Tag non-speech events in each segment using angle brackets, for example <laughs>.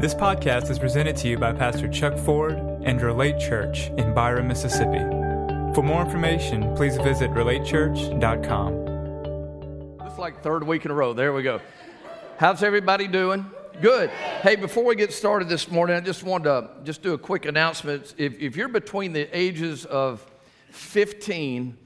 This podcast is presented to you by Pastor Chuck Ford and Relate Church in Byron, Mississippi. For more information, please visit relatechurch.com. It's like third week in a row. There we go. How's everybody doing? Good. Hey, before we get started this morning, I just wanted to just do a quick announcement. If, if you're between the ages of 15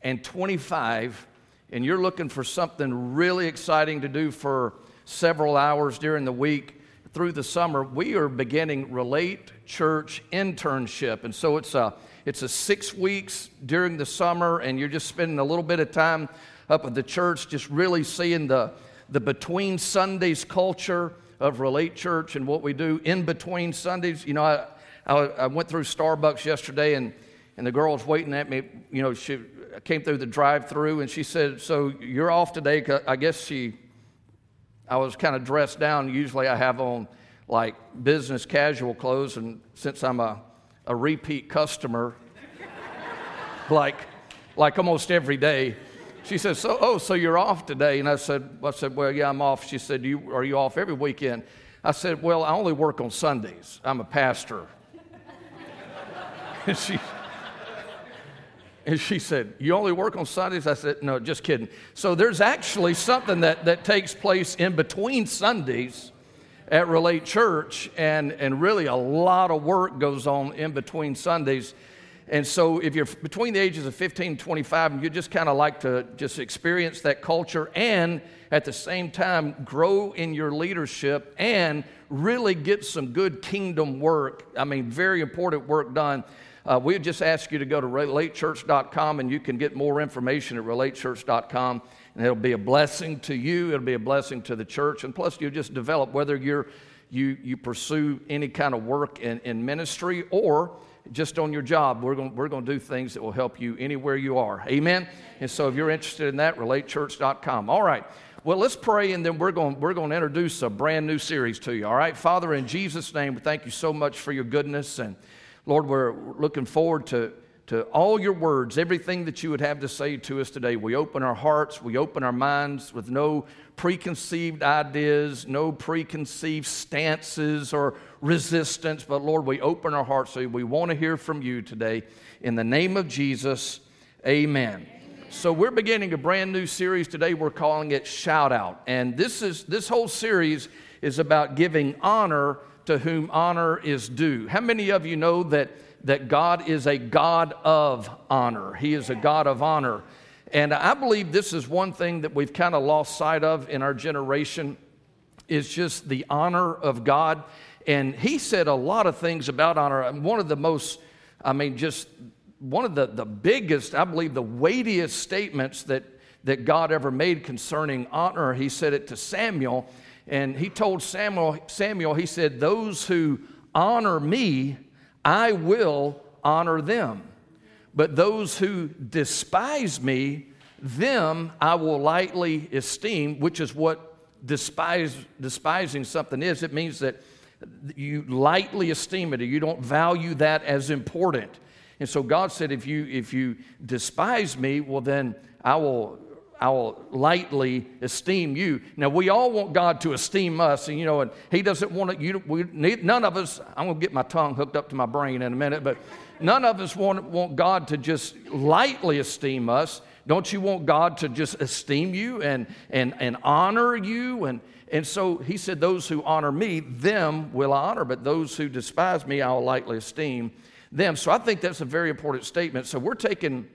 and 25, and you're looking for something really exciting to do for several hours during the week, through the summer, we are beginning Relate Church internship. And so it's a, it's a six weeks during the summer, and you're just spending a little bit of time up at the church, just really seeing the, the between Sundays culture of Relate Church and what we do in between Sundays. You know, I, I, I went through Starbucks yesterday, and, and the girl was waiting at me. You know, she came through the drive through, and she said, So you're off today? I guess she I was kind of dressed down. Usually I have on like business casual clothes, and since I'm a, a repeat customer, <laughs> like, like almost every day, she said, so, oh, so you're off today? And I said, I said, well, yeah, I'm off. She said, you, are you off every weekend? I said, well, I only work on Sundays. I'm a pastor. <laughs> and she, and she said, You only work on Sundays? I said, No, just kidding. So there's actually something that, that takes place in between Sundays at Relate Church, and, and really a lot of work goes on in between Sundays. And so if you're between the ages of 15 and 25, and you just kind of like to just experience that culture and at the same time grow in your leadership and really get some good kingdom work, I mean, very important work done uh, we just ask you to go to relatechurch.com and you can get more information at relatechurch.com. And it'll be a blessing to you, it'll be a blessing to the church. And plus, you'll just develop whether you're, you, you pursue any kind of work in, in ministry or just on your job. We're going we're going to do things that will help you anywhere you are. Amen? And so if you're interested in that, relatechurch.com. All right. Well, let's pray and then we're going, we're going to introduce a brand new series to you. All right. Father, in Jesus' name, we thank you so much for your goodness and Lord, we're looking forward to, to all your words, everything that you would have to say to us today. We open our hearts, we open our minds with no preconceived ideas, no preconceived stances or resistance, but Lord, we open our hearts so we want to hear from you today. In the name of Jesus, amen. So we're beginning a brand new series today. We're calling it Shout Out. And this is this whole series is about giving honor to whom honor is due. How many of you know that, that God is a God of honor? He is a God of honor. And I believe this is one thing that we've kind of lost sight of in our generation is just the honor of God. And he said a lot of things about honor. One of the most, I mean, just one of the, the biggest, I believe, the weightiest statements that, that God ever made concerning honor, he said it to Samuel. And he told Samuel, Samuel, he said, Those who honor me, I will honor them. But those who despise me, them I will lightly esteem, which is what despise, despising something is. It means that you lightly esteem it or you don't value that as important. And so God said, if you, if you despise me, well, then I will I will lightly esteem you. Now, we all want God to esteem us, and you know, and He doesn't want it. You, we, none of us, I'm going to get my tongue hooked up to my brain in a minute, but none of us want, want God to just lightly esteem us. Don't you want God to just esteem you and, and, and honor you? And, and so He said, Those who honor me, them will I honor, but those who despise me, I will lightly esteem them. So I think that's a very important statement. So we're taking,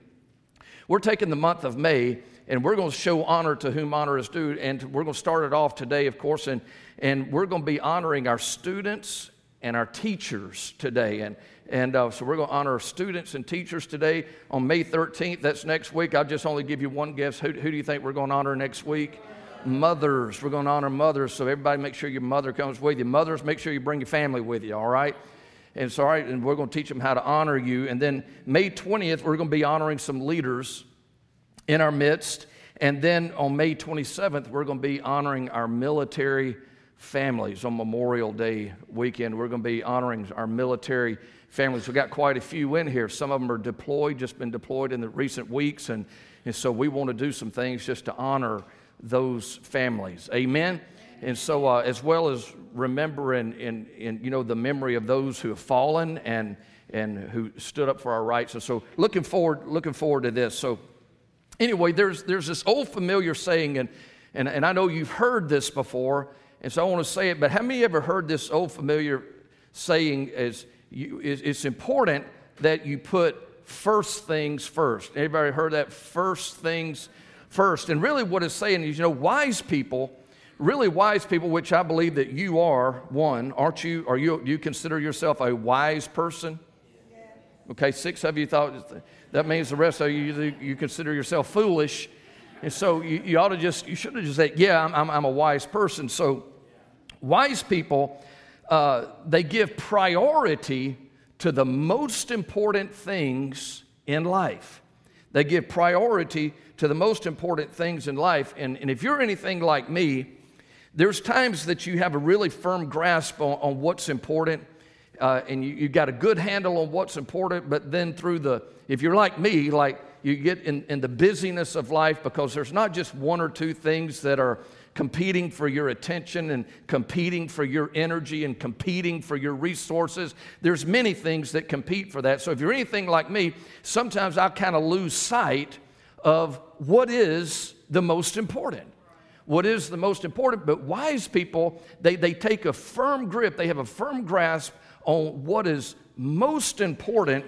we're taking the month of May and we're going to show honor to whom honor is due. And we're going to start it off today, of course, and, and we're going to be honoring our students and our teachers today. And, and uh, so we're going to honor students and teachers today on May 13th. That's next week. I'll just only give you one guess. Who, who do you think we're going to honor next week? Mothers. We're going to honor mothers. So everybody make sure your mother comes with you. Mothers, make sure you bring your family with you, all right? And so, all right, and we're going to teach them how to honor you. And then May 20th, we're going to be honoring some leaders in our midst. And then on May 27th, we're going to be honoring our military families on Memorial Day weekend. We're going to be honoring our military families. We've got quite a few in here. Some of them are deployed, just been deployed in the recent weeks. And, and so we want to do some things just to honor those families. Amen. And so, uh, as well as remembering in, in, you know, the memory of those who have fallen and, and who stood up for our rights. And so, looking forward, looking forward to this. So, anyway, there's, there's this old familiar saying, and, and, and I know you've heard this before, and so I want to say it, but how many ever heard this old familiar saying is, you, is it's important that you put first things first. Anybody heard that? First things first. And really, what it's saying is, you know, wise people, really wise people, which I believe that you are one, aren't you? Are you, do you consider yourself a wise person? Okay, six of you thought that means the rest of you, you consider yourself foolish. And so you, you ought to just, you should have just said, yeah, I'm, I'm, I'm a wise person. So wise people, uh, they give priority to the most important things in life. They give priority to the most important things in life. And, and if you're anything like me, there's times that you have a really firm grasp on, on what's important uh, and you, you got a good handle on what's important, but then through the, if you're like me, like you get in, in the busyness of life because there's not just one or two things that are competing for your attention and competing for your energy and competing for your resources. There's many things that compete for that. So if you're anything like me, sometimes I kind of lose sight of what is the most important. What is the most important? But wise people, they, they take a firm grip, they have a firm grasp on what is most important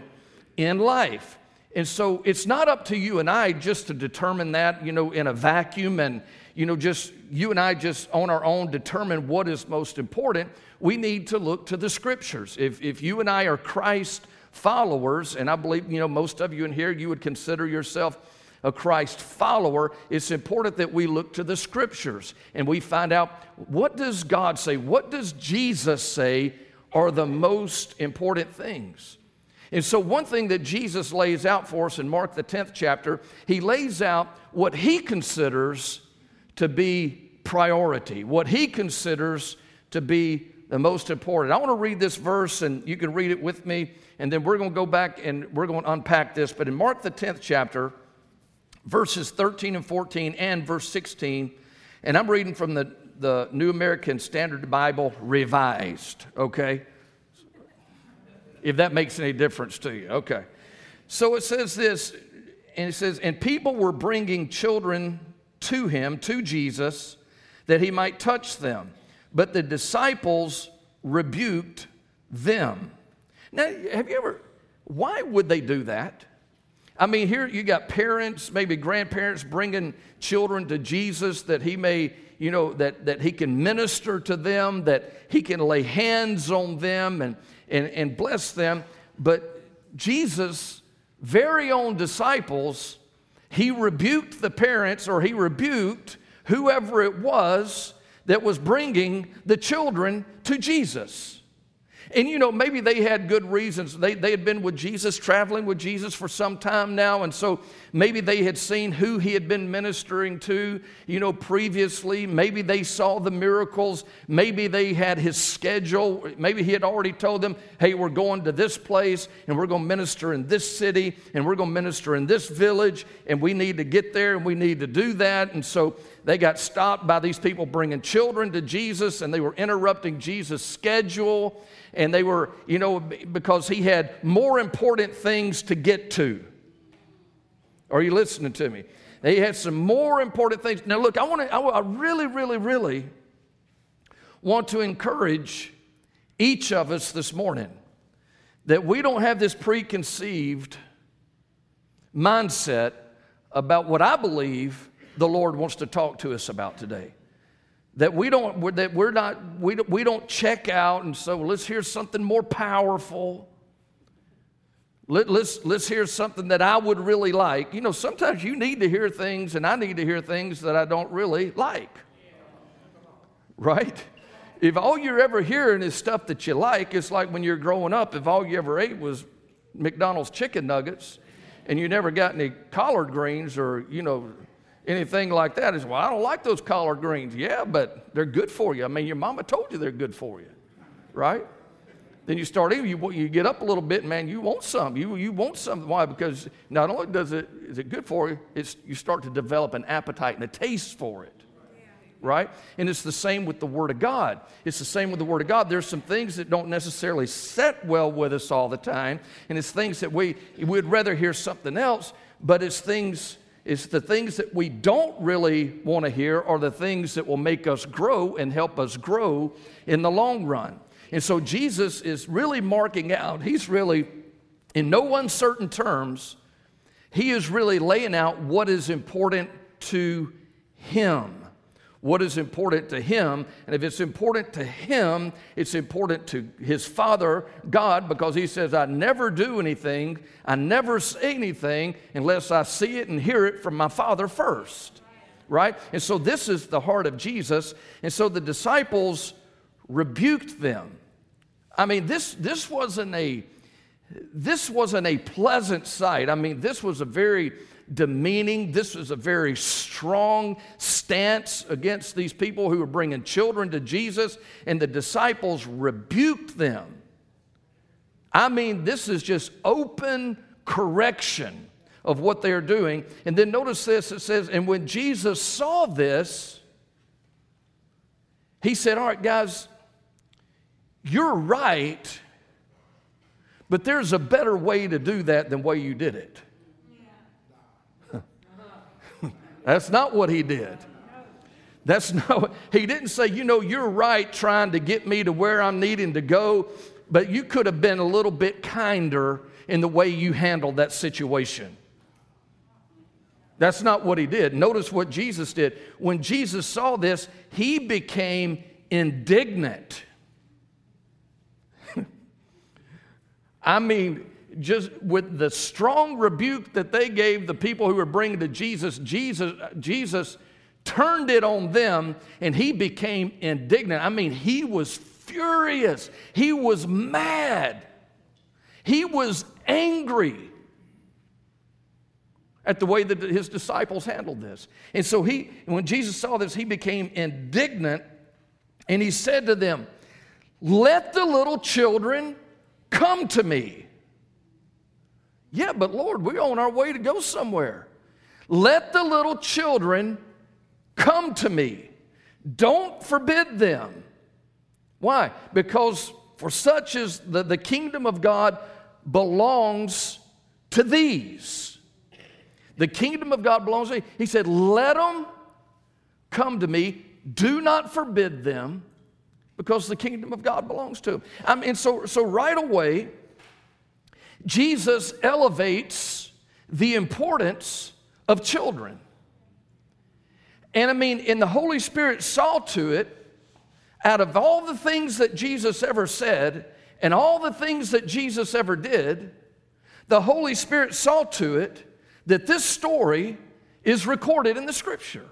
in life. And so it's not up to you and I just to determine that, you know, in a vacuum and, you know, just you and I just on our own determine what is most important. We need to look to the scriptures. If, if you and I are Christ followers, and I believe, you know, most of you in here, you would consider yourself a Christ follower, it's important that we look to the scriptures and we find out what does God say? What does Jesus say are the most important things? And so, one thing that Jesus lays out for us in Mark, the 10th chapter, he lays out what he considers to be priority, what he considers to be the most important. I want to read this verse, and you can read it with me, and then we're going to go back and we're going to unpack this. But in Mark, the 10th chapter, verses 13 and 14, and verse 16, and I'm reading from the, the New American Standard Bible Revised, okay? If that makes any difference to you. Okay. So it says this, and it says, and people were bringing children to him, to Jesus, that he might touch them. But the disciples rebuked them. Now, have you ever, why would they do that? I mean, here you got parents, maybe grandparents bringing children to Jesus that he may, you know, that, that he can minister to them, that he can lay hands on them and, and, and bless them. But Jesus' very own disciples, he rebuked the parents or he rebuked whoever it was that was bringing the children to Jesus. And you know, maybe they had good reasons. They, they had been with Jesus, traveling with Jesus for some time now, and so maybe they had seen who he had been ministering to, you know, previously. Maybe they saw the miracles. Maybe they had his schedule. Maybe he had already told them, hey, we're going to this place, and we're going to minister in this city, and we're going to minister in this village, and we need to get there, and we need to do that. And so they got stopped by these people bringing children to Jesus, and they were interrupting Jesus' schedule and they were, you know, because he had more important things to get to. Are you listening to me? They had some more important things. Now, look, I want to, I really, really, really want to encourage each of us this morning that we don't have this preconceived mindset about what I believe the Lord wants to talk to us about today. That we don't that we're not we don't, we don't check out and so let's hear something more powerful. Let, let's let's hear something that i would really like. You know sometimes you need to hear things and i need to hear things that i don't really like. Right? If all you're ever hearing is stuff that you like it's like when you're growing up if all you ever ate was mcdonald's chicken nuggets and you never got any collard greens or you know anything like that is, well, I don't like those collard greens. Yeah, but they're good for you. I mean, your mama told you they're good for you, right? Then you start eating, you, you get up a little bit, man, you want some. You, you want some. Why? Because not only does it, is it good for you, it's, you start to develop an appetite and a taste for it, right? And it's the same with the Word of God. It's the same with the Word of God. There's some things that don't necessarily set well with us all the time, and it's things that we would rather hear something else, but it's things. It's the things that we don't really want to hear are the things that will make us grow and help us grow in the long run. And so Jesus is really marking out, he's really, in no uncertain terms, he is really laying out what is important to him. What is important to him. And if it's important to him, it's important to his Father, God, because he says, I never do anything, I never say anything unless I see it and hear it from my Father first. Right? And so this is the heart of Jesus. And so the disciples rebuked them. I mean, this, this wasn't a this wasn't a pleasant sight. I mean, this was a very demeaning, this was a very strong stance against these people who were bringing children to Jesus, and the disciples rebuked them. I mean, this is just open correction of what they're doing. And then notice this it says, and when Jesus saw this, he said, All right, guys, you're right, but there's a better way to do that than way you did it. That's not what he did. That's <laughs> not, he didn't say, you know, you're right trying to get me to where I'm needing to go, but you could have been a little bit kinder in the way you handled that situation. That's not what he did. Notice what Jesus did. When Jesus saw this, he became indignant. <laughs> I mean, just with the strong rebuke that they gave the people who were bringing to Jesus, Jesus, Jesus turned it on them and he became indignant. I mean, he was furious. He was mad. He was angry at the way that his disciples handled this. And so he when Jesus saw this, he became indignant and he said to them, "Let the little children Come to me. Yeah, but Lord, we're on our way to go somewhere. Let the little children come to me. Don't forbid them. Why? Because for such is the, the kingdom of God belongs to these. The kingdom of God belongs to me. He said, Let them come to me. Do not forbid them because the kingdom of God belongs to them. I mean, so, so right away, Jesus elevates the importance of children. And I mean, and the Holy Spirit saw to it, out of all the things that Jesus ever said and all the things that Jesus ever did, the Holy Spirit saw to it that this story is recorded in the scripture.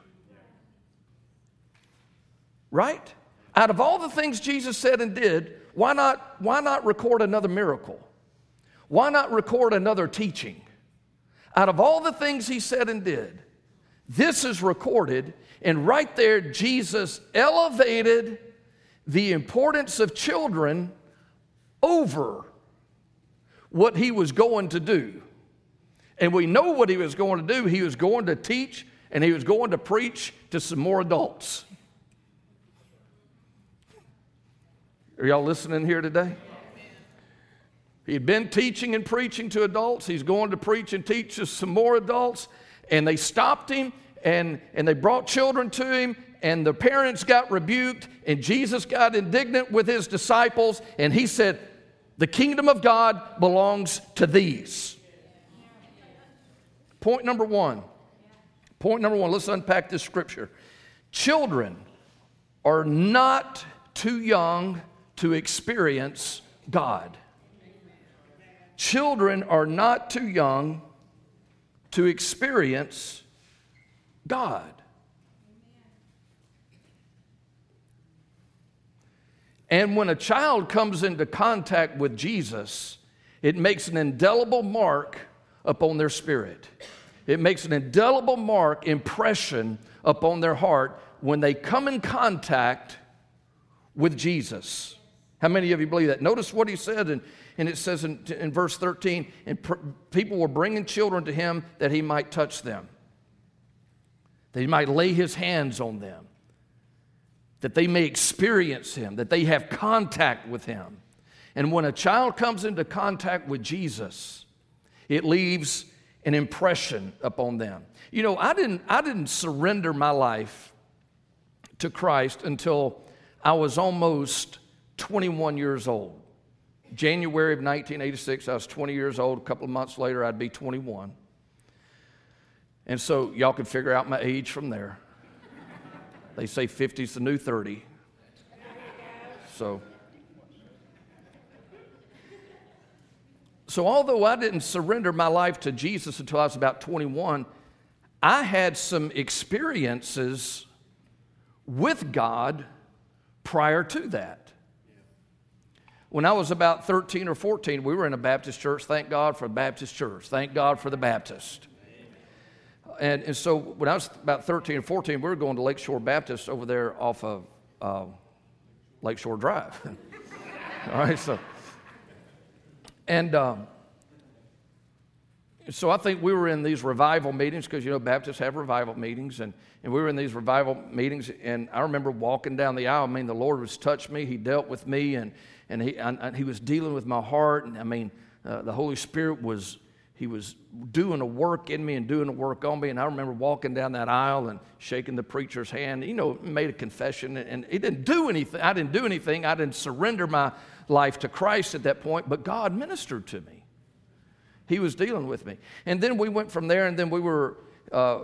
Right? Out of all the things Jesus said and did, why not, why not record another miracle? Why not record another teaching? Out of all the things he said and did, this is recorded, and right there, Jesus elevated the importance of children over what he was going to do. And we know what he was going to do. He was going to teach and he was going to preach to some more adults. Are y'all listening here today? He'd been teaching and preaching to adults. He's going to preach and teach to some more adults. And they stopped him and, and they brought children to him. And the parents got rebuked. And Jesus got indignant with his disciples. And he said, The kingdom of God belongs to these. Point number one. Point number one. Let's unpack this scripture. Children are not too young to experience God. Children are not too young to experience God. And when a child comes into contact with Jesus, it makes an indelible mark upon their spirit. It makes an indelible mark, impression upon their heart when they come in contact with Jesus. How many of you believe that? Notice what he said, and, and it says in, in verse 13, and pr- people were bringing children to him that he might touch them, that he might lay his hands on them. that they may experience Him, that they have contact with Him. And when a child comes into contact with Jesus, it leaves an impression upon them. You know, I didn't, I didn't surrender my life to Christ until I was almost 21 years old. January of 1986, I was 20 years old. A couple of months later, I'd be 21. And so y'all can figure out my age from there. They say 50 is the new 30. So, so although I didn't surrender my life to Jesus until I was about 21, I had some experiences with God prior to that. When I was about 13 or 14, we were in a Baptist church. Thank God for the Baptist church. Thank God for the Baptist. And, and so when I was about 13 or 14, we were going to Lakeshore Baptist over there off of uh, Lakeshore Drive. <laughs> All right, so. And um, so I think we were in these revival meetings because, you know, Baptists have revival meetings. And, and we were in these revival meetings. And I remember walking down the aisle. I mean, the Lord was touched me, He dealt with me. And, and he, and he was dealing with my heart. And I mean, uh, the Holy Spirit was, he was doing a work in me and doing a work on me. And I remember walking down that aisle and shaking the preacher's hand. You know, made a confession, and he didn't do anything. I didn't do anything. I didn't surrender my life to Christ at that point, but God ministered to me. He was dealing with me. And then we went from there, and then we were, uh,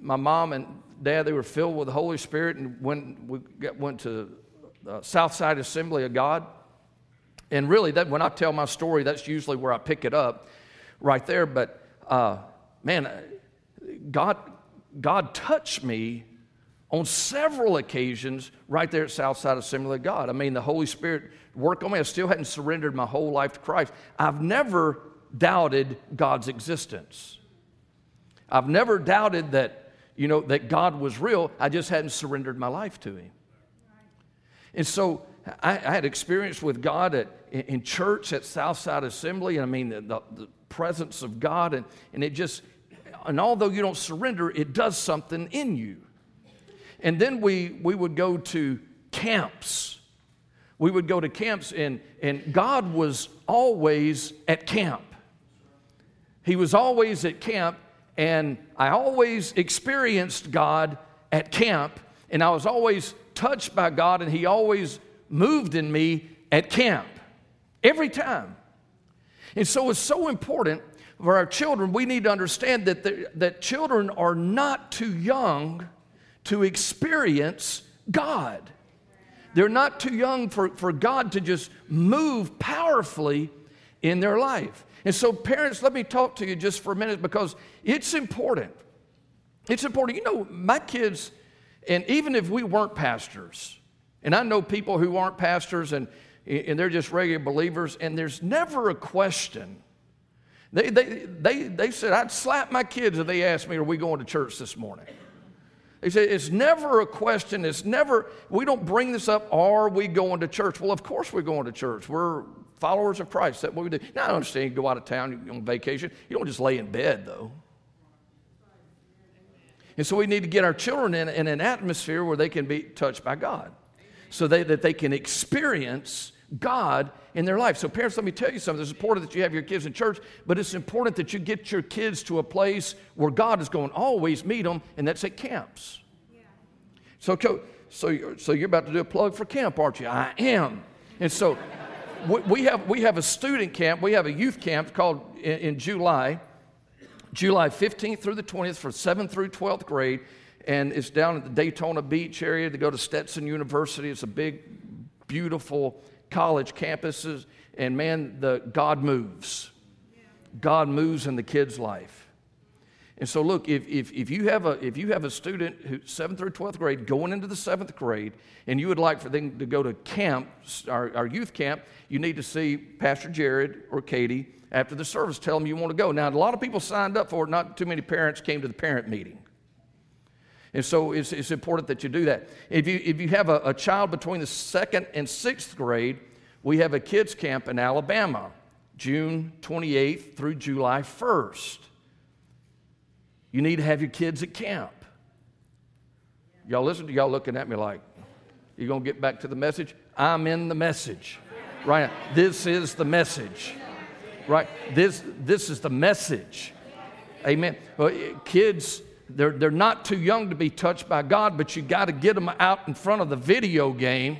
my mom and dad, they were filled with the Holy Spirit, and when we got, went to uh, Southside Assembly of God. And really, that, when I tell my story, that's usually where I pick it up, right there. But uh, man, God, God touched me on several occasions right there at Southside Assembly of God. I mean, the Holy Spirit worked on me. I still hadn't surrendered my whole life to Christ. I've never doubted God's existence. I've never doubted that, you know, that God was real. I just hadn't surrendered my life to Him. And so I, I had experience with God at, in church at Southside Assembly, and I mean the, the, the presence of God, and, and it just, and although you don't surrender, it does something in you. And then we, we would go to camps. We would go to camps, and, and God was always at camp. He was always at camp, and I always experienced God at camp, and I was always touched by God, and He always moved in me at camp every time. And so it's so important for our children. We need to understand that, the, that children are not too young to experience God. They're not too young for, for God to just move powerfully in their life. And so, parents, let me talk to you just for a minute because it's important. It's important. You know, my kids, and even if we weren't pastors, and I know people who aren't pastors and, and they're just regular believers, and there's never a question. They, they, they, they said, I'd slap my kids if they asked me, Are we going to church this morning? They said, It's never a question. It's never, we don't bring this up, Are we going to church? Well, of course we're going to church. We're followers of Christ. That's what we do. Now, I understand you go out of town you on vacation. You don't just lay in bed, though. And so we need to get our children in, in an atmosphere where they can be touched by God so they, that they can experience God in their life. So, parents, let me tell you something. It's important that you have your kids in church, but it's important that you get your kids to a place where God is going. to Always meet them, and that's at camps. Yeah. So, so, you're, so you're about to do a plug for camp, aren't you? I am. And so <laughs> we, have, we have a student camp, we have a youth camp called in, in July. July 15th through the 20th for 7th through 12th grade. And it's down at the Daytona Beach area to go to Stetson University. It's a big, beautiful college campuses. And man, the God moves. God moves in the kid's life. And so, look, if, if, if, you have a, if you have a student who 7th through 12th grade going into the 7th grade, and you would like for them to go to camp, our, our youth camp, you need to see Pastor Jared or Katie after the service. Tell them you want to go. Now, a lot of people signed up for it, not too many parents came to the parent meeting. And so it's, it's important that you do that. If you, if you have a, a child between the second and sixth grade, we have a kids' camp in Alabama, June 28th through July 1st. You need to have your kids at camp. Y'all listen to y'all looking at me like, you're to get back to the message? I'm in the message. Right? This is the message. Right? This, this is the message. Amen. Well, eh, kids, they're, they're not too young to be touched by God, but you got to get them out in front of the video game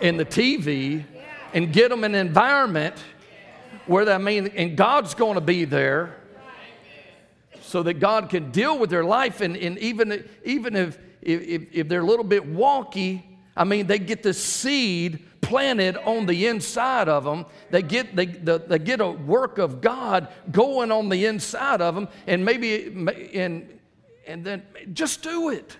and the TV and get them an environment where I mean, and God's going to be there so that God can deal with their life. And, and even, even if, if, if they're a little bit wonky, I mean, they get the seed planted on the inside of them. They get, they, the, they get a work of God going on the inside of them, and maybe, and, and then just do it.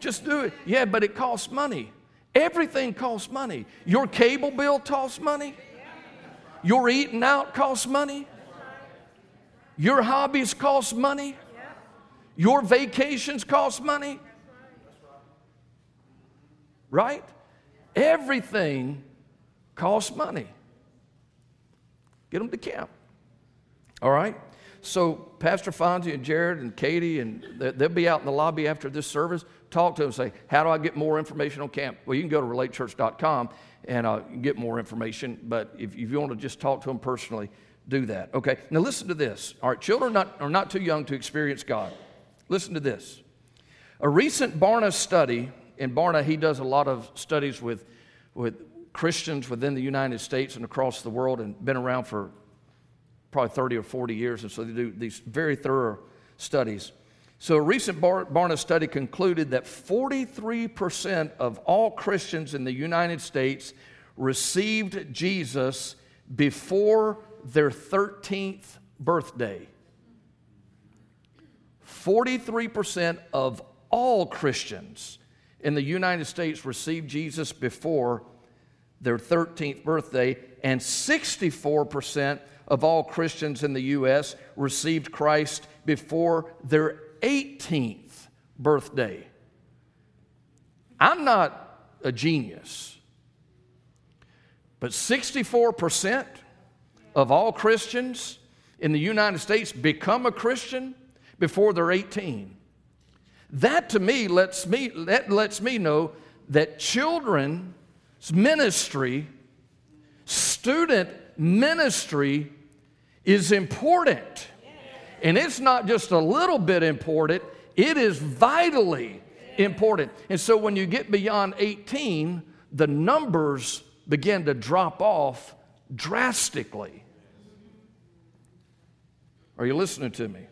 Just do it. Yeah, but it costs money. Everything costs money. Your cable bill costs money. Your eating out costs money. Your hobbies cost money. Your vacations cost money. Right? Everything costs money. Get them to camp. All right? So, Pastor Fonzie and Jared and Katie, and they'll be out in the lobby after this service. Talk to them say, How do I get more information on camp? Well, you can go to relatechurch.com and uh, get more information. But if, if you want to just talk to them personally, do that. Okay, now listen to this. All right, children not, are not too young to experience God. Listen to this. A recent Barna study, in Barna, he does a lot of studies with, with Christians within the United States and across the world and been around for probably 30 or 40 years. And so they do these very thorough studies. So, a recent Barna study concluded that 43% of all Christians in the United States received Jesus before their 13th birthday. 43% of all Christians in the United States received Jesus before their 13th birthday, and 64% of all Christians in the U.S. received Christ before their 18th birthday. I'm not a genius, but 64% of all Christians in the United States become a Christian before they're 18. That to me lets me, that lets me know that children's ministry, student ministry is important. And it's not just a little bit important, it is vitally important. And so when you get beyond 18, the numbers begin to drop off drastically. Are you listening to me?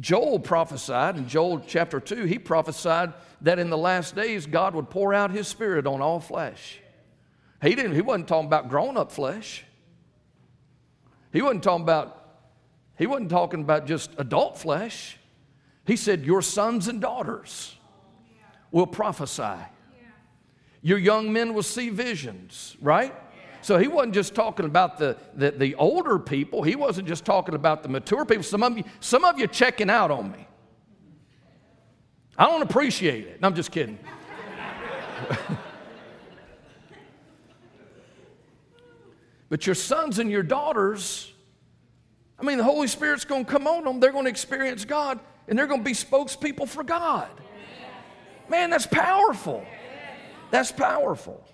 Joel prophesied in Joel chapter 2, he prophesied that in the last days God would pour out his spirit on all flesh. He didn't he wasn't talking about grown-up flesh. He wasn't talking about he wasn't talking about just adult flesh. He said, Your sons and daughters will prophesy. Your young men will see visions, right? So he wasn't just talking about the, the, the, older people. He wasn't just talking about the mature people. Some of you, some of you checking out on me. I don't appreciate it. No, I'm just kidding. <laughs> but your sons and your daughters I mean, the Holy Spirit's going to come on them. They're going to experience God, and they're going to be spokespeople for God. Man, that's powerful. That's powerful.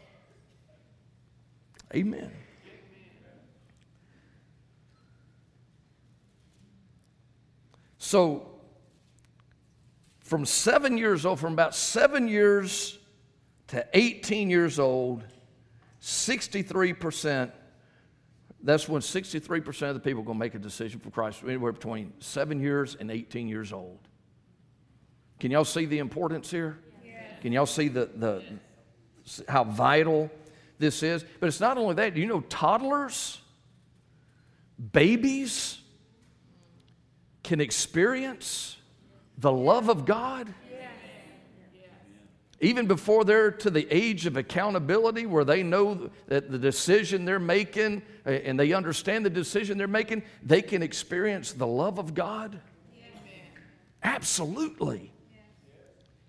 Amen. So, from seven years old, from about seven years to 18 years old, 63% that's when 63% of the people are going to make a decision for Christ, anywhere between seven years and 18 years old. Can y'all see the importance here? Can y'all see the, the, how vital this is? But it's not only that. Do you know toddlers, babies can experience the love of God? even before they're to the age of accountability where they know that the decision they're making and they understand the decision they're making, they can experience the love of God? Absolutely.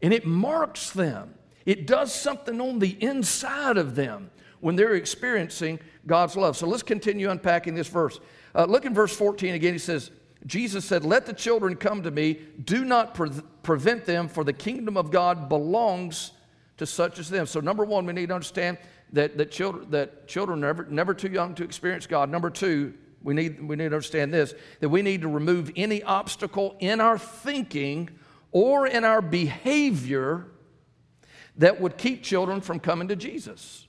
And it marks them. It does something on the inside of them when they're experiencing God's love. So let's continue unpacking this verse. Uh, look in verse 14 again. He says, Jesus said, Let the children come to me. Do not pre- prevent them, for the kingdom of God belongs to such as them. So, number one, we need to understand that, that, children, that children are never, never too young to experience God. Number two, we need, we need to understand this that we need to remove any obstacle in our thinking or in our behavior that would keep children from coming to Jesus.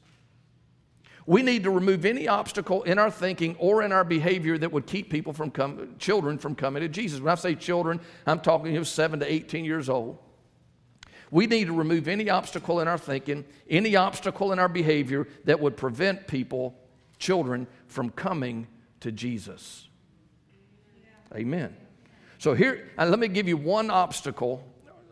We need to remove any obstacle in our thinking or in our behavior that would keep people from come, children from coming to Jesus. When I say children, I'm talking you know, 7 to 18 years old. We need to remove any obstacle in our thinking, any obstacle in our behavior that would prevent people, children, from coming to Jesus. Amen. So here, let me give you one obstacle.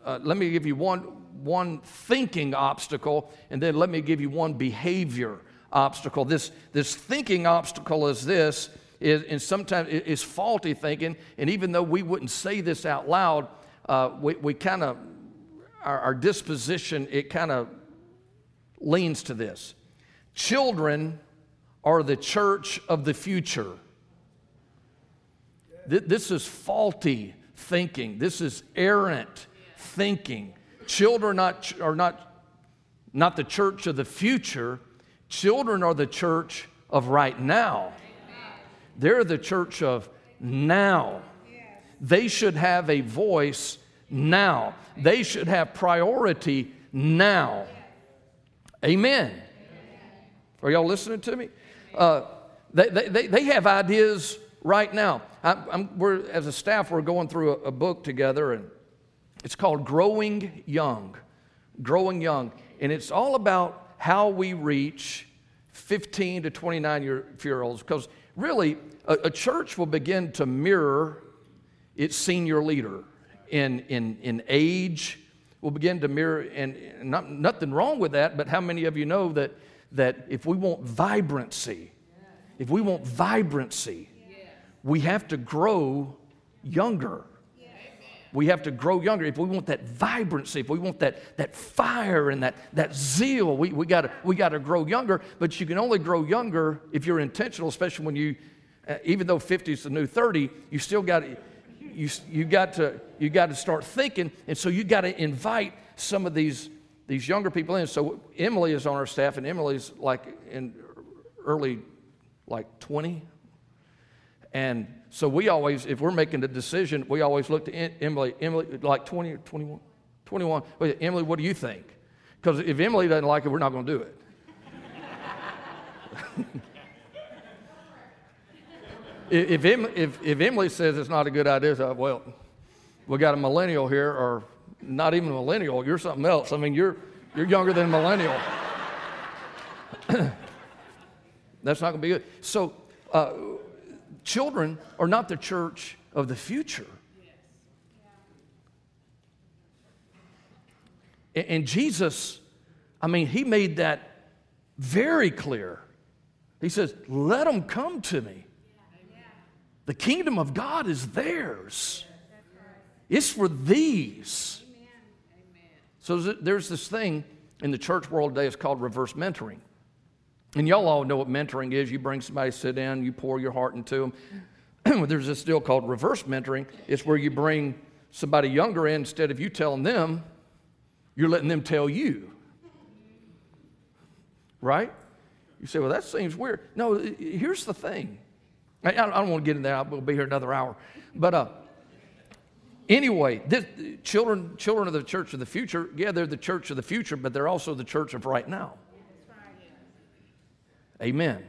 Uh, let me give you one, one thinking obstacle, and then let me give you one behavior obstacle. This, this thinking obstacle is this, is, and sometimes it's faulty thinking, and even though we wouldn't say this out loud, uh, we, we kind of our, our disposition, it kind of leans to this. Children are the church of the future. This is faulty thinking. This is errant thinking. Children not, are not, not the church of the future. Children are the church of right now. They're the church of now. They should have a voice now. They should have priority now. Amen. Are y'all listening to me? Uh, they, they, they have ideas right now. I, as a staff, we're going through a, a book together, and it's called Growing Young. Growing Young. And it's all about how we reach 15 to 29 year, year olds. Because really, a, a church will begin to mirror its senior leader in, in, in age will begin to mirror, and not, nothing wrong with that, but how many of you know that, that if we want vibrancy, if we want vibrancy, we have to grow younger. We have to grow younger. If we want that vibrancy, if we want that, that fire and that, that zeal, we, we got we to grow younger. But you can only grow younger if you're intentional, especially when you, uh, even though 50 is the new 30, you still got you, you, got to, you got to start thinking, and so you got to invite some of these, these younger people in. So Emily is on our staff, and Emily's like in early, like 20. And so we always, if we're making a decision, we always look to Emily, Emily, like 20 or 21? 21. Wait, Emily, what do you think? Because if Emily doesn't like it, we're not going to do it. <laughs> if, if, if Emily says it's not a good idea, so, well, we got a millennial here, or not even a millennial, you're something else. I mean, you're, you're younger than a millennial. <clears throat> That's not going to be good. So, uh, children are not the church of the future. And Jesus, I mean, he made that very clear. He says, Let them come to me. The kingdom of God is theirs. It's for these. So there's this thing in the church world today, it's called reverse mentoring. And y'all all know what mentoring is. You bring somebody, sit down, you pour your heart into them. <clears throat> there's this deal called reverse mentoring. It's where you bring somebody younger in instead of you telling them, you're letting them tell you. Right? You say, well, that seems weird. No, here's the thing I, don't want to get in there. We'll be here another hour. But uh, anyway, this, children, children of the church of the future, yeah, they're the church of the future, but they're also the church of right now. Amen.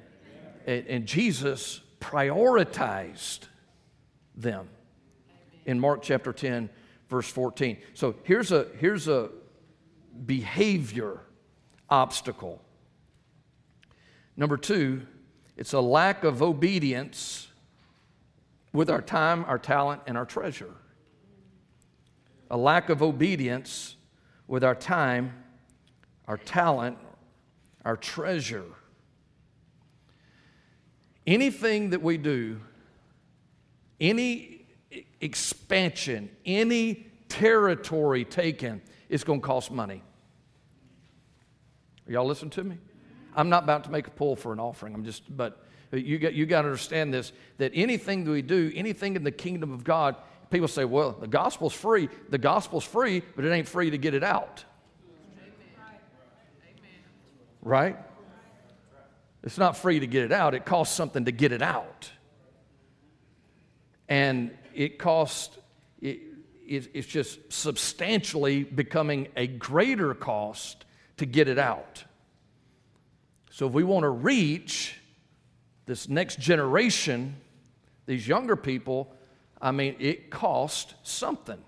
And, Jesus prioritized them in Mark chapter 10, verse 14. So here's a, here's a behavior obstacle. Number two, it's a lack of obedience with our time, our talent, and our treasure. A lack of obedience with our time, our talent, our treasure. Anything that we do, any expansion, any territory taken, is going to cost money. Are y'all listen to me? I'm not about to make a pull for an offering. I'm just, but uh, you got, you got to understand this that anything that we do, anything in the kingdom of God, people say, well, the gospel's free. The gospel's free, but it ain't free to get it out. right? It's not free to get it out, it costs something to get it out. And it costs, it, it's just substantially becoming a greater cost to get it out. So if we want to reach this next generation, these younger people, I mean, it costs something,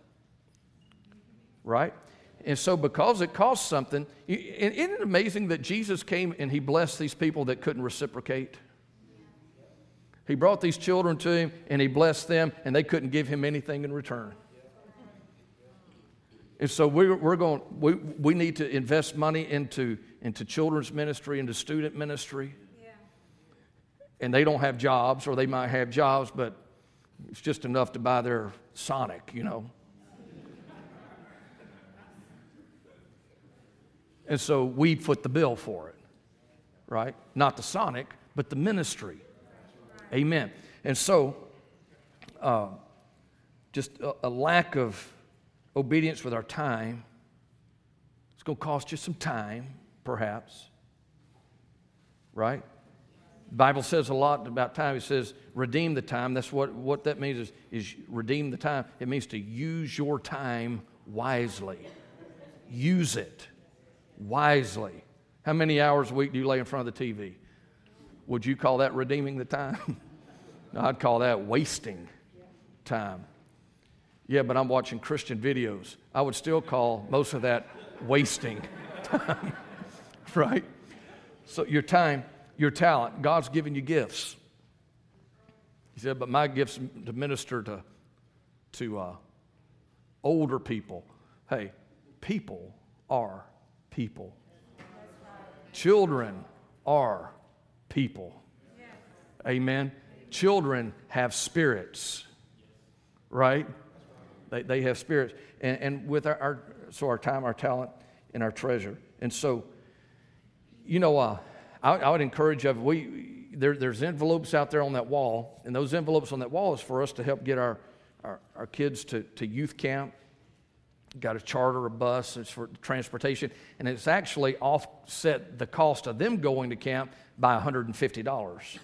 right? And so, because it costs something, isn't it amazing that Jesus came and he blessed these people that couldn't reciprocate? He brought these children to him and he blessed them, and they couldn't give him anything in return. And so we're, we're going, we, we need to invest money into, into children's ministry, into student ministry. Yeah. And they don't have jobs, or they might have jobs, but it's just enough to buy their Sonic, you know. And so we foot the bill for it, right? Not the Sonic, but the ministry. Amen. And so, uh, just a, a lack of obedience with our time. It's going to cost you some time, perhaps. Right? The Bible says a lot about time. It says, redeem the time. That's what, what that means is, is redeem the time. It means to use your time wisely. Use it wisely. How many hours a week do you lay in front of the TV? Would you call that redeeming the time? <laughs> no, I'd call that wasting time. Yeah, but I'm watching Christian videos. I would still call most of that wasting <laughs> time, right? So your time, your talent, God's given you gifts. He said, but my gifts to minister to, to uh, older people. Hey, people are people. Children are people. Amen. Children have spirits, right? They, they have spirits. And, and with our, our, so our time, our talent, and our treasure. And so, you know, uh, I, I, would encourage you, we, there, there's envelopes out there on that wall, and those envelopes on that wall is for us to help get our, our, our kids to, to youth camp. Got to charter a bus, it's for transportation, and it's actually offset the cost of them going to camp by $150.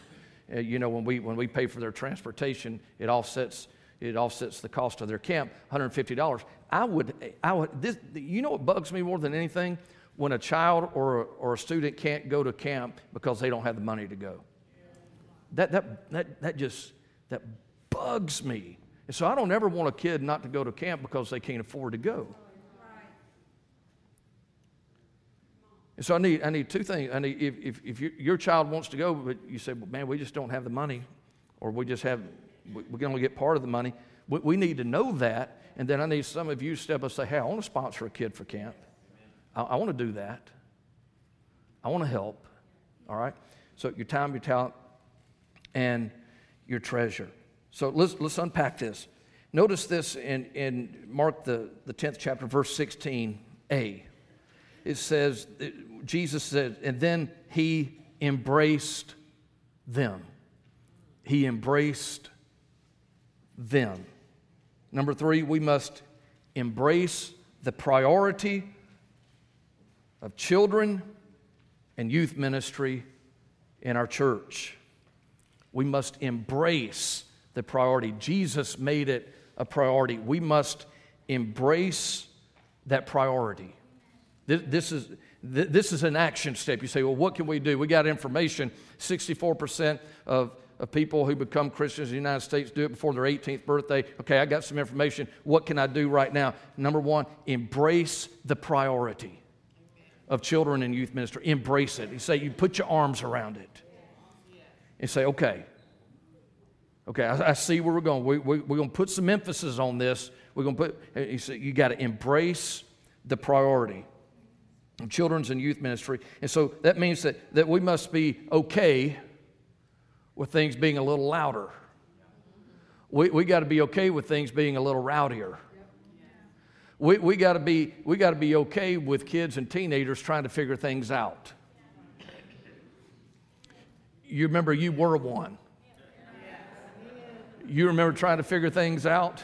Uh, you know, when we, when we pay for their transportation, it offsets it offsets the cost of their camp, $150. I would, I would this, you know what bugs me more than anything? When a child or a, or a student can't go to camp because they don't have the money to go. That, that, that, that just, that bugs me. And so I don't ever want a kid not to go to camp because they can't afford to go. And so I need, I need two things. I need, if, if, if your, child wants to go, but you say, well, man, we just don't have the money, or we just have we can only get part of the money. We, we need to know that. And then I need some of you step up and say, hey, I want to sponsor a kid for camp. I, I want to do that. I want to help. All right? So your time, your talent, and your treasure. So let's, let's unpack this. Notice this in, in Mark, the, the 10th chapter, verse 16a. It says, Jesus said, and then he embraced them. He embraced them. Number three, we must embrace the priority of children and youth ministry in our church. We must embrace the priority. Jesus made it a priority. We must embrace that priority. This, is, this is an action step. You say, well, what can we do? We got information. 64% of of people who become Christians in the United States do it before their 18th birthday. Okay, I got some information. What can I do right now? Number one, embrace the priority of children and youth ministry. Embrace it. You say, you put your arms around it and say, okay, okay, I, I see where we're going. We, we, we're going to put some emphasis on this. We're going to put, eh, you, say, you got to embrace the priority of children's and youth ministry. And so that means that, that we must be okay with things being a little louder. We, we got to be okay with things being a little rowdier. We, we got to be, we got to be okay with kids and teenagers trying to figure things out. You remember you were one. You remember trying to figure things out?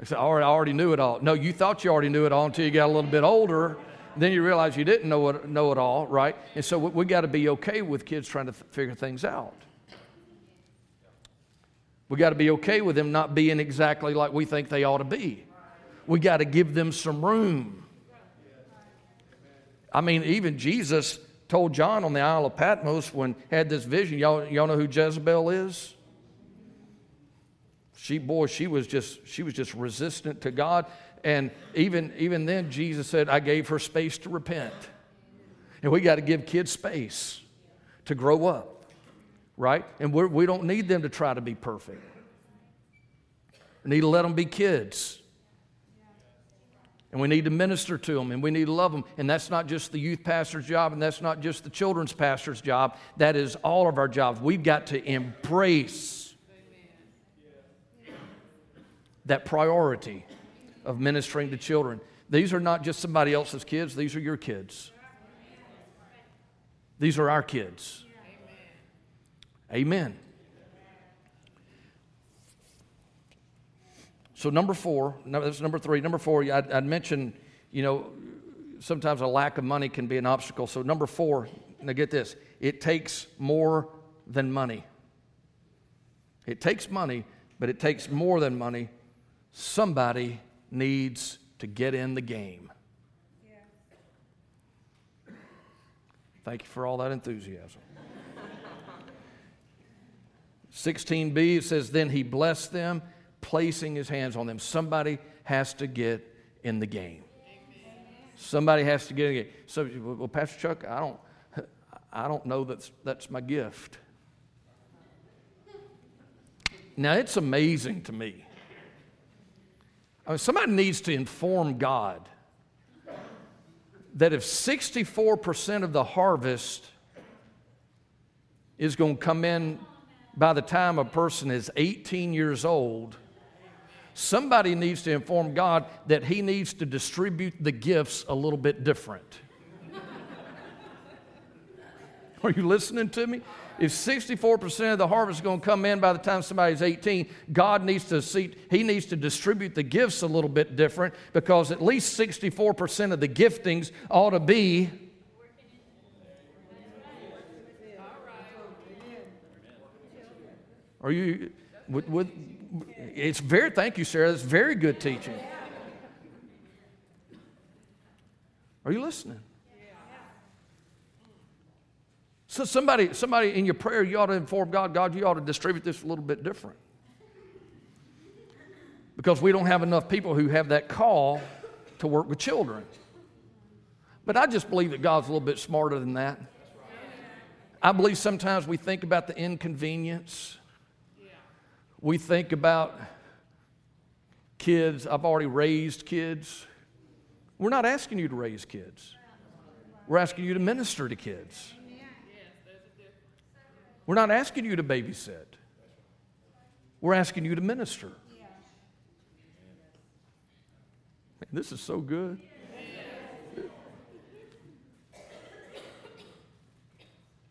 I said, I already, I already knew it all. No, you thought you already knew it all until you got a little bit older then you realize you didn't know it, know it all, right? And so we, we got to be okay with kids trying to th- figure things out. We got to be okay with them not being exactly like we think they ought to be. We got to give them some room. I mean, even Jesus told John on the Isle of Patmos when had this vision. Y'all, y'all know who Jezebel is? She, boy, she was just she was just resistant to God. And even, even then, Jesus said, I gave her space to repent. And we got to give kids space to grow up, right? And we're, we do not need them to try to be perfect. We need to let them be kids. And we need to minister to them and we need to love them. And that's not just the youth pastor's job and that's not just the children's pastor's job. That is all of our jobs. We've got to embrace that priority of ministering to children. These are not just somebody else's kids, these are your kids. These are our kids. Amen. So, number four, that's number three. Number four, I'd, I'd mentioned, you know, sometimes a lack of money can be an obstacle. So, number four, now get this it takes more than money. It takes money, but it takes more than money. Somebody needs to get in the game. Thank you for all that enthusiasm. 16b, says, Then he blessed them, placing his hands on them. Somebody has to get in the game. Somebody has to get in the game. So, well, Pastor Chuck, I don't, <laughs> I don't know that's, that's my gift. Now, it's amazing to me I mean, somebody needs to inform God that if 64% of the harvest is going to come in by the time a person is 18 years old, somebody needs to inform God that he needs to distribute the gifts a little bit different. <laughs> Are you listening to me? If 64% of the harvest is going to come in by the time somebody's 18, God needs to see, He needs to distribute the gifts a little bit different because at least 64% of the giftings ought to be. Are you, with, with, it's very, thank you, Sarah, that's very good teaching. Are you listening? So somebody, somebody in your prayer, you ought to inform God, God, you ought to distribute this a little bit different. Because we don't have enough people who have that call to work with children. But I just believe that God's a little bit smarter than that. I believe sometimes we think about the inconvenience. We think about kids. I've already raised kids. We're not asking you to raise kids, we're asking you to minister to kids. We're not asking you to babysit, we're asking you to minister. Man, this is so good.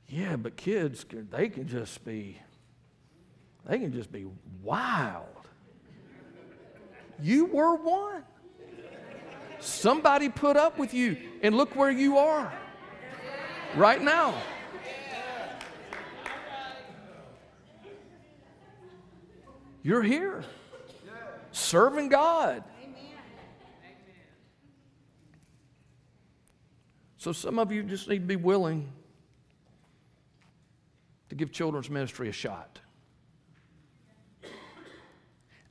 Yeah, but kids, they can just be, they can just be wild. You were one. Somebody put up with you, and look where you are right now. You're here serving God. So, some of you just need to be willing to give children's ministry a shot.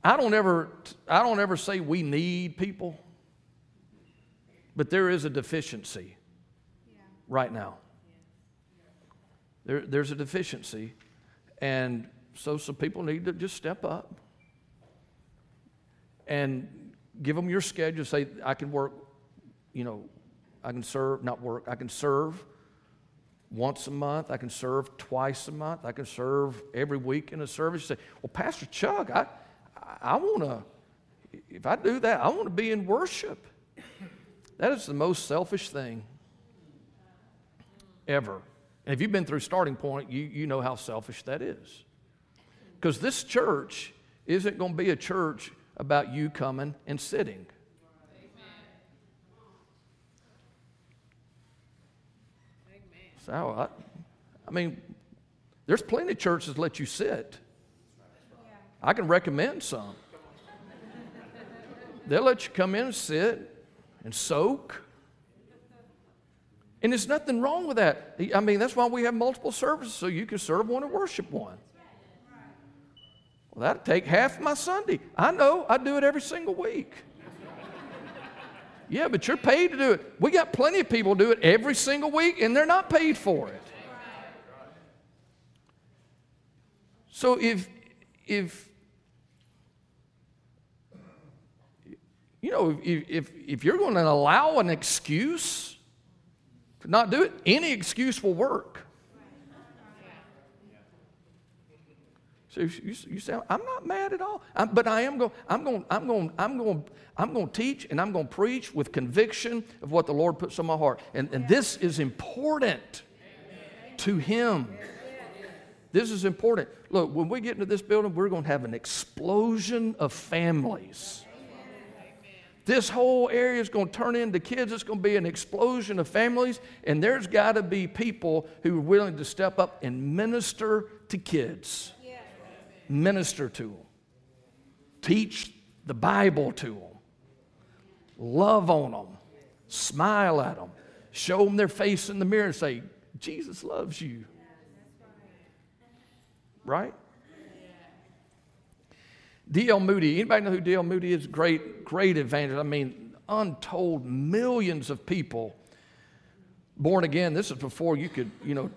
I don't ever, I don't ever say we need people, but there is a deficiency right now. There, there's a deficiency, and so some people need to just step up and give them your schedule. Say, I can work, you know, I can serve, not work, I can serve once a month. I can serve twice a month. I can serve every week in a service. You say, well, Pastor Chuck, I, I want to, if I do that, I want to be in worship. That is the most selfish thing ever. And if you've been through starting point, you, you know how selfish that is. Because this church isn't going to be a church about you coming and sitting. So, I, I mean, there's plenty of churches that let you sit. I can recommend some. They'll let you come in and sit and soak. And there's nothing wrong with that. I mean, that's why we have multiple services, so you can serve one and worship one. Well, that'd take half my Sunday. I know, I do it every single week. Yeah, but you're paid to do it. We got plenty of people do it every single week, and they're not paid for it. So if if you know if if, if you're going to allow an excuse to not do it, any excuse will work. So you, you say, I'm not mad at all, I'm, but I am going. I'm going. I'm going. I'm going. I'm going to teach and I'm going to preach with conviction of what the Lord puts on my heart, and, and this is important to Him. This is important. Look, when we get into this building, we're going to have an explosion of families. This whole area is going to turn into kids. It's going to be an explosion of families, and there's got to be people who are willing to step up and minister to kids minister to them, teach the Bible to them, love on them, smile at them, show them their face in the mirror and say, Jesus loves you. Right? D.L. Moody, anybody know who D.L. Moody is? Great, great evangelist. I mean, untold millions of people born again. This is before you could, you know,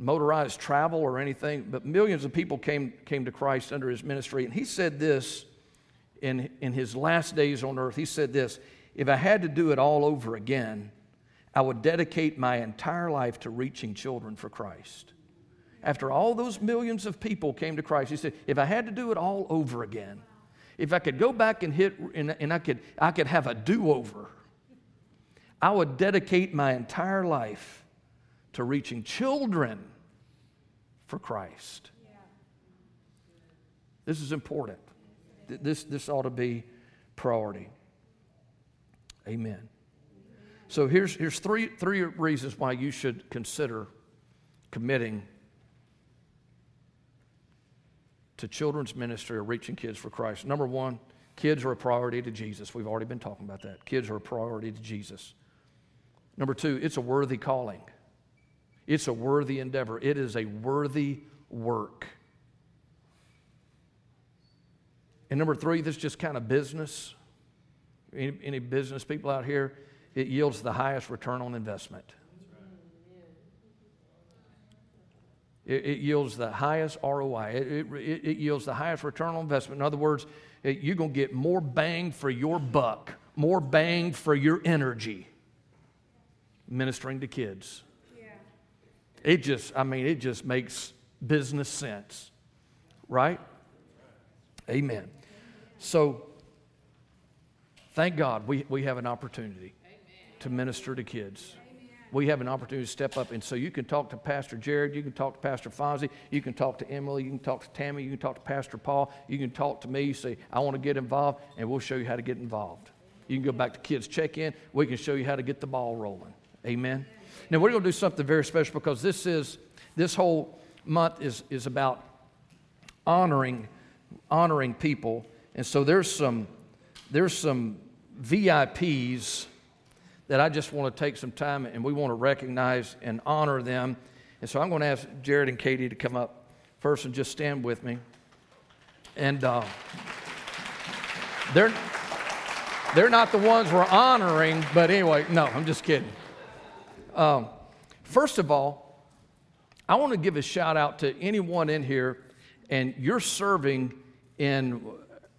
motorized travel or anything, but millions of people came, came to Christ under his ministry. And he said this in, in his last days on earth. He said this If I had to do it all over again, I would dedicate my entire life to reaching children for Christ. After all those millions of people came to Christ, he said, If I had to do it all over again, if I could go back and hit and, and I, could, I could have a do over, I would dedicate my entire life to reaching children for Christ. This is important. This, this ought to be priority. Amen. So here's, here's three, three reasons why you should consider committing to children's ministry or reaching kids for Christ. Number one, kids are a priority to Jesus. We've already been talking about that. Kids are a priority to Jesus. Number two, it's a worthy calling. It's a worthy endeavor, it is a worthy work. And number three, this is just kind of business. Any, any, business people out here, it yields the highest return on investment. It, it yields the highest ROI. It, it, it, yields the highest return on investment. In other words, you're going to get more bang for your buck, more bang for your energy ministering to kids. It just, I mean, it just makes business sense, right? Amen. So, thank God we, we have an opportunity to minister to kids. We have an opportunity to step up. And so you can talk to Pastor Jared, you can talk to Pastor Fonzie, you can talk to Emily, you can talk to Tammy, you can talk to Pastor Paul, you can talk to me, say, I want to get involved, and we'll show you how to get involved. You can go back to kids check in, we can show you how to get the ball rolling. Amen. Now, we're going to do something very special because this is, this whole month is, is about honoring, honoring people. And so there's some, there's some VIPs that I just want to take some time and we want to recognize and honor them. And so I'm going to ask Jared and Katie to come up first and just stand with me. And uh, they're, they're not the ones we're honoring, but anyway, no, I'm just kidding. Um, first of all, I want to give a shout out to anyone in here, and you're serving in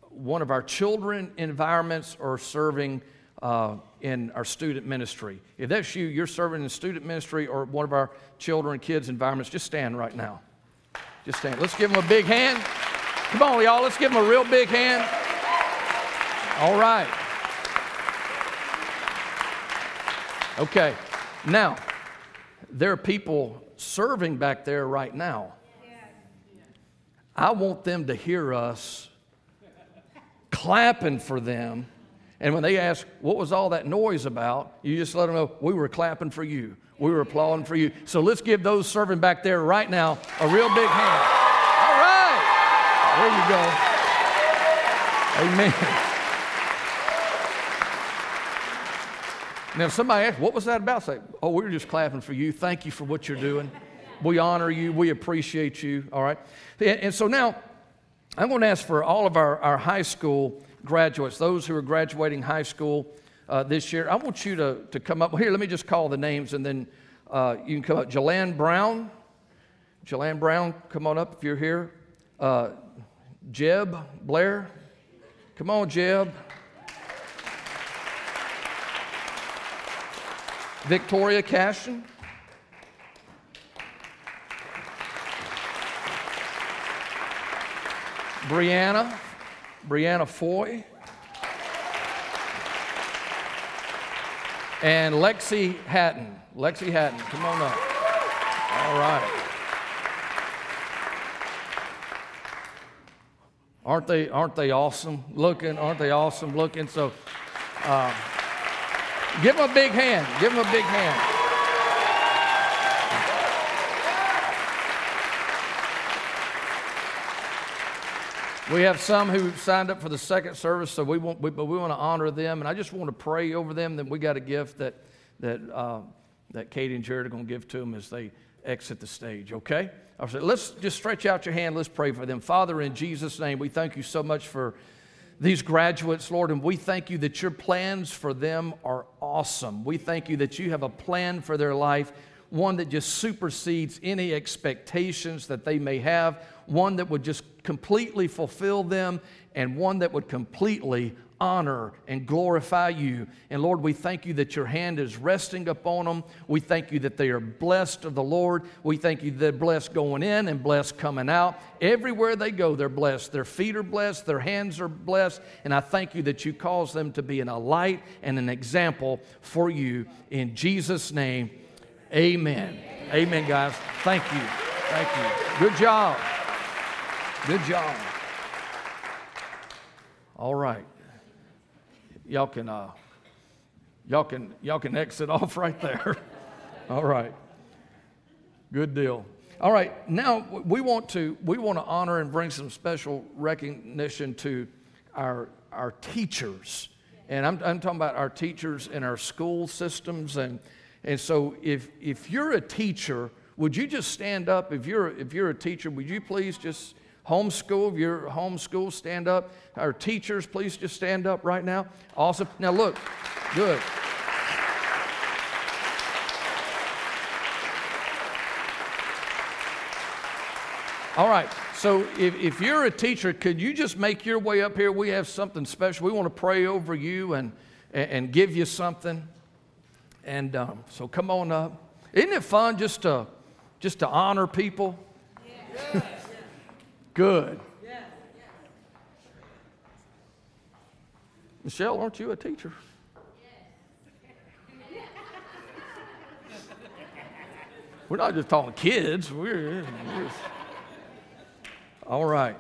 one of our children environments or serving uh, in our student ministry. If that's you, you're serving in student ministry or one of our children kids environments, just stand right now. Just stand. Let's give them a big hand. Come on, y'all, let's give them a real big hand. All right. Okay. Now, there are people serving back there right now. I want them to hear us clapping for them. And when they ask, What was all that noise about? you just let them know, We were clapping for you. We were applauding for you. So let's give those serving back there right now a real big hand. All right. There you go. Amen. Now, if somebody asks, what was that about? Say, oh, we were just clapping for you. Thank you for what you're doing. We honor you. We appreciate you. All right. And so now, I'm going to ask for all of our, our high school graduates, those who are graduating high school uh, this year, I want you to, to come up. Here, let me just call the names and then uh, you can come up. Jelan Brown. Jelan Brown, come on up if you're here. Uh, Jeb Blair. Come on, Jeb. Victoria Cashin. Brianna, Brianna Foy. And Lexi Hatton. Lexi Hatton, come on up. All right. Aren't they, aren't they awesome looking? Aren't they awesome looking? So uh, give them a big hand. Give them a big hand. We have some who signed up for the second service, so we want, we, but we want to honor them. And I just want to pray over them that we got a gift that, that, uh, that Katie and Jared are going to give to them as they exit the stage, okay? I said, let's just stretch out your hand. Let's pray for them. Father, in Jesus' name, we thank you so much for these graduates, Lord, and we thank you that your plans for them are awesome. We thank you that you have a plan for their life, one that just supersedes any expectations that they may have, one that would just completely fulfill them, and one that would completely honor and glorify you. And Lord, we thank you that your hand is resting upon them. We thank you that they are blessed of the Lord. We thank you that they're blessed going in and blessed coming out. Everywhere they go, they're blessed. Their feet are blessed, their hands are blessed. And I thank you that you cause them to be in a light and an example for you. In Jesus' name, amen. Amen, guys. Thank you. Thank you. Good job. Good job. All right. Y'all can uh, y'all can y'all can exit <laughs> off right there. <laughs> All right. Good deal. All right. Now we want to we want to honor and bring some special recognition to our our teachers. And I'm, I'm talking about our teachers in our school systems and and so if if you're a teacher, would you just stand up if you're if you're a teacher, would you please just Homeschool, if you're homeschool, stand up. Our teachers, please just stand up right now. Awesome. Now look, good. All right. So if, if you're a teacher, could you just make your way up here? We have something special. We want to pray over you and, and give you something. And um, so come on up. Isn't it fun just to, just to honor people? Yeah. Good. Michelle, aren't you a teacher? We're not just talking kids. We're, we're all right.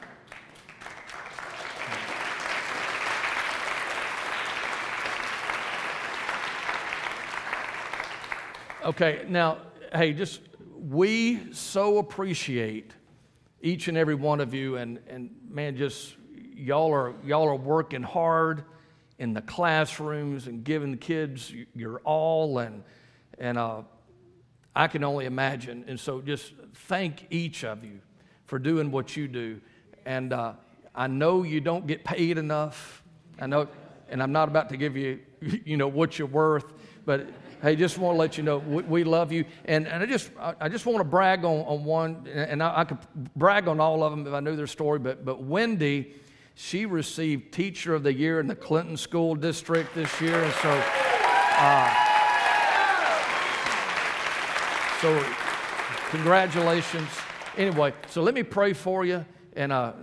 Okay, now, hey, just we so appreciate each and every one of you. And, and man, just y'all are, y'all are working hard in the classrooms and giving the kids your all. And, and uh, I can only imagine. And so just thank each of you for doing what you do. And uh, I know you don't get paid enough. I know, and I'm not about to give you, <laughs> you know, what you're worth, but hey, just want to let you know we, we love you. And, and I just, I just want to brag on, on one, and I, I could brag on all of them if I knew their story, but, but Wendy, she received Teacher of the Year in the Clinton School District this year. And so, uh, so congratulations. Anyway, so let me pray for you, and, uh,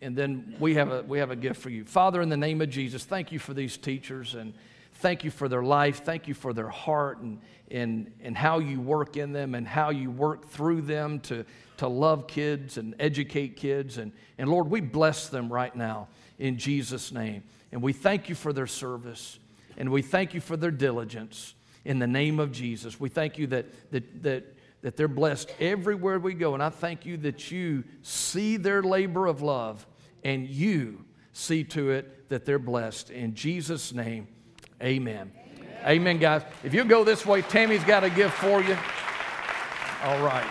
and then we have, a, we have a gift for you. Father, in the name of Jesus, thank you for these teachers and Thank you for their life. Thank you for their heart and, and, and how you work in them and how you work through them to, to love kids and educate kids. And, and Lord, we bless them right now in Jesus' name. And we thank you for their service and we thank you for their diligence. in the name of Jesus. We thank you that, that, that, that they're blessed everywhere we go. And I thank you that you see their labor of love and you see to it that they're blessed. In Jesus' name, amen. Amen, amen guys. If you go this way, Tammy's got a gift for you. All right.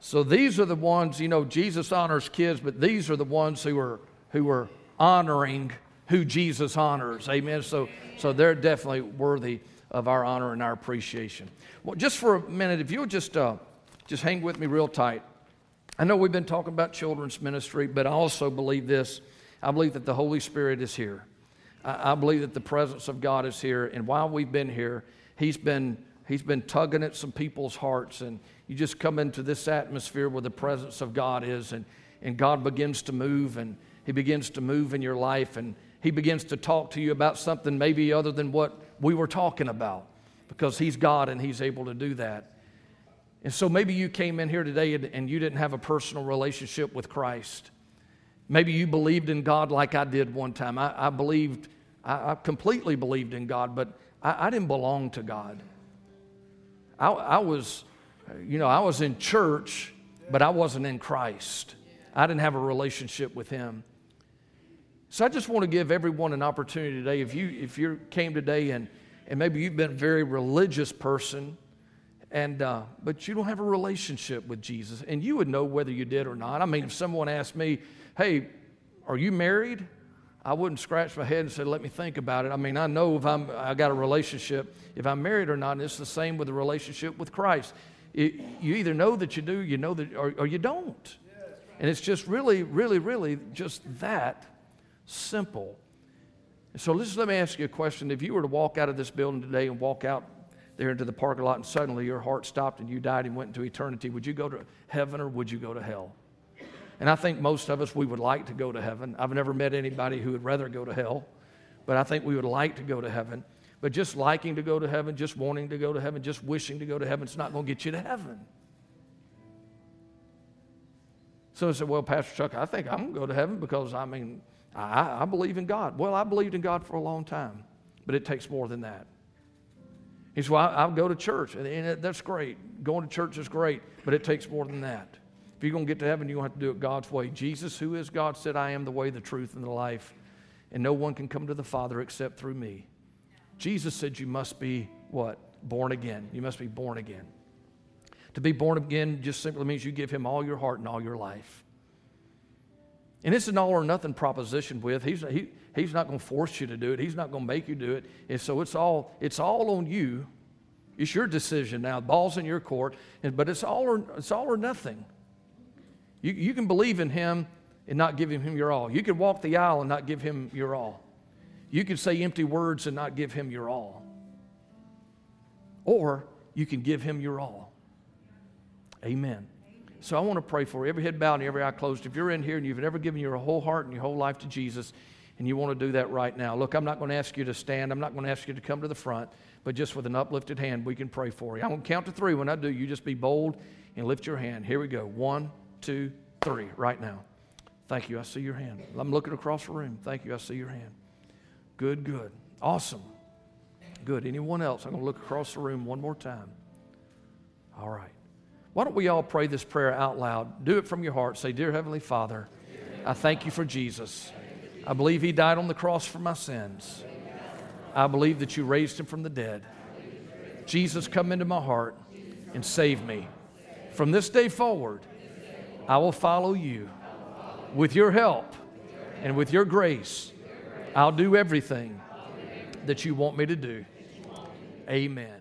So these are the ones, you know, Jesus honors kids, but these are the ones who are who are honoring who Jesus honors. Amen. So so they're definitely worthy of our honor and our appreciation. Well, just for a minute, if you'll just uh, just hang with me real tight. I know we've been talking about children's ministry, but I also believe this. I believe that the Holy Spirit is here. I, I believe that the presence of God is here. And while we've been here, He's been He's been tugging at some people's hearts and you just come into this atmosphere where the presence of God is, and, and God begins to move, and He begins to move in your life, and He begins to talk to you about something maybe other than what we were talking about, because He's God and He's able to do that. And so maybe you came in here today and, and you didn't have a personal relationship with Christ. Maybe you believed in God like I did one time. I, I believed, I, I, completely believed in God, but I, I didn't belong to God. I, I was you know, I was in church, but I wasn't in Christ. I didn't have a relationship with Him. So I just want to give everyone an opportunity today. If you if you came today and and maybe you've been a very religious person, and uh, but you don't have a relationship with Jesus, and you would know whether you did or not. I mean, if someone asked me, "Hey, are you married?" I wouldn't scratch my head and say, "Let me think about it." I mean, I know if I'm I got a relationship, if I'm married or not. And it's the same with the relationship with Christ. It, you either know that you do, you know that, or, or you don't. And it's just really, really, really just that simple. So let me ask you a question. If you were to walk out of this building today and walk out there into the parking lot and suddenly your heart stopped and you died and went into eternity, would you go to heaven or would you go to hell? And I think most of us, we would like to go to heaven. I've never met anybody who would rather go to hell, but I think we would like to go to heaven. But just liking to go to heaven, just wanting to go to heaven, just wishing to go to heaven, it's not going to get you to heaven. So I said, Well, Pastor Chuck, I think I'm going to go to heaven because, I mean, I, I believe in God. Well, I believed in God for a long time, but it takes more than that. He said, Well, I'll go to church, and that's great. Going to church is great, but it takes more than that. If you're going to get to heaven, you're going to have to do it God's way. Jesus, who is God, said, I am the way, the truth, and the life, and no one can come to the Father except through me. Jesus said you must be what? Born again. You must be born again. To be born again just simply means you give him all your heart and all your life. And it's an all or nothing proposition with. He's, he, he's not going to force you to do it. He's not going to make you do it. And so it's all, it's all on you. It's your decision now. The ball's in your court. And, but it's all or, it's all or nothing. You, you can believe in him and not give him your all. You can walk the aisle and not give him your all. You can say empty words and not give him your all. Or you can give him your all. Amen. So I want to pray for you. Every head bowed and every eye closed. If you're in here and you've never given your whole heart and your whole life to Jesus, and you want to do that right now, look, I'm not going to ask you to stand. I'm not going to ask you to come to the front, but just with an uplifted hand, we can pray for you. I'm going to count to three. When I do, you just be bold and lift your hand. Here we go. One, two, three, right now. Thank you. I see your hand. I'm looking across the room. Thank you. I see your hand. Good, good. Awesome. Good. Anyone else? I'm going to look across the room one more time. All right. Why don't we all pray this prayer out loud? Do it from your heart. Say, Dear Heavenly Father, I thank you for Jesus. I believe he died on the cross for my sins. I believe that you raised him from the dead. Jesus, come into my heart and save me. From this day forward, I will follow you with your help and with your grace. I'll do everything that you want me to do. Amen.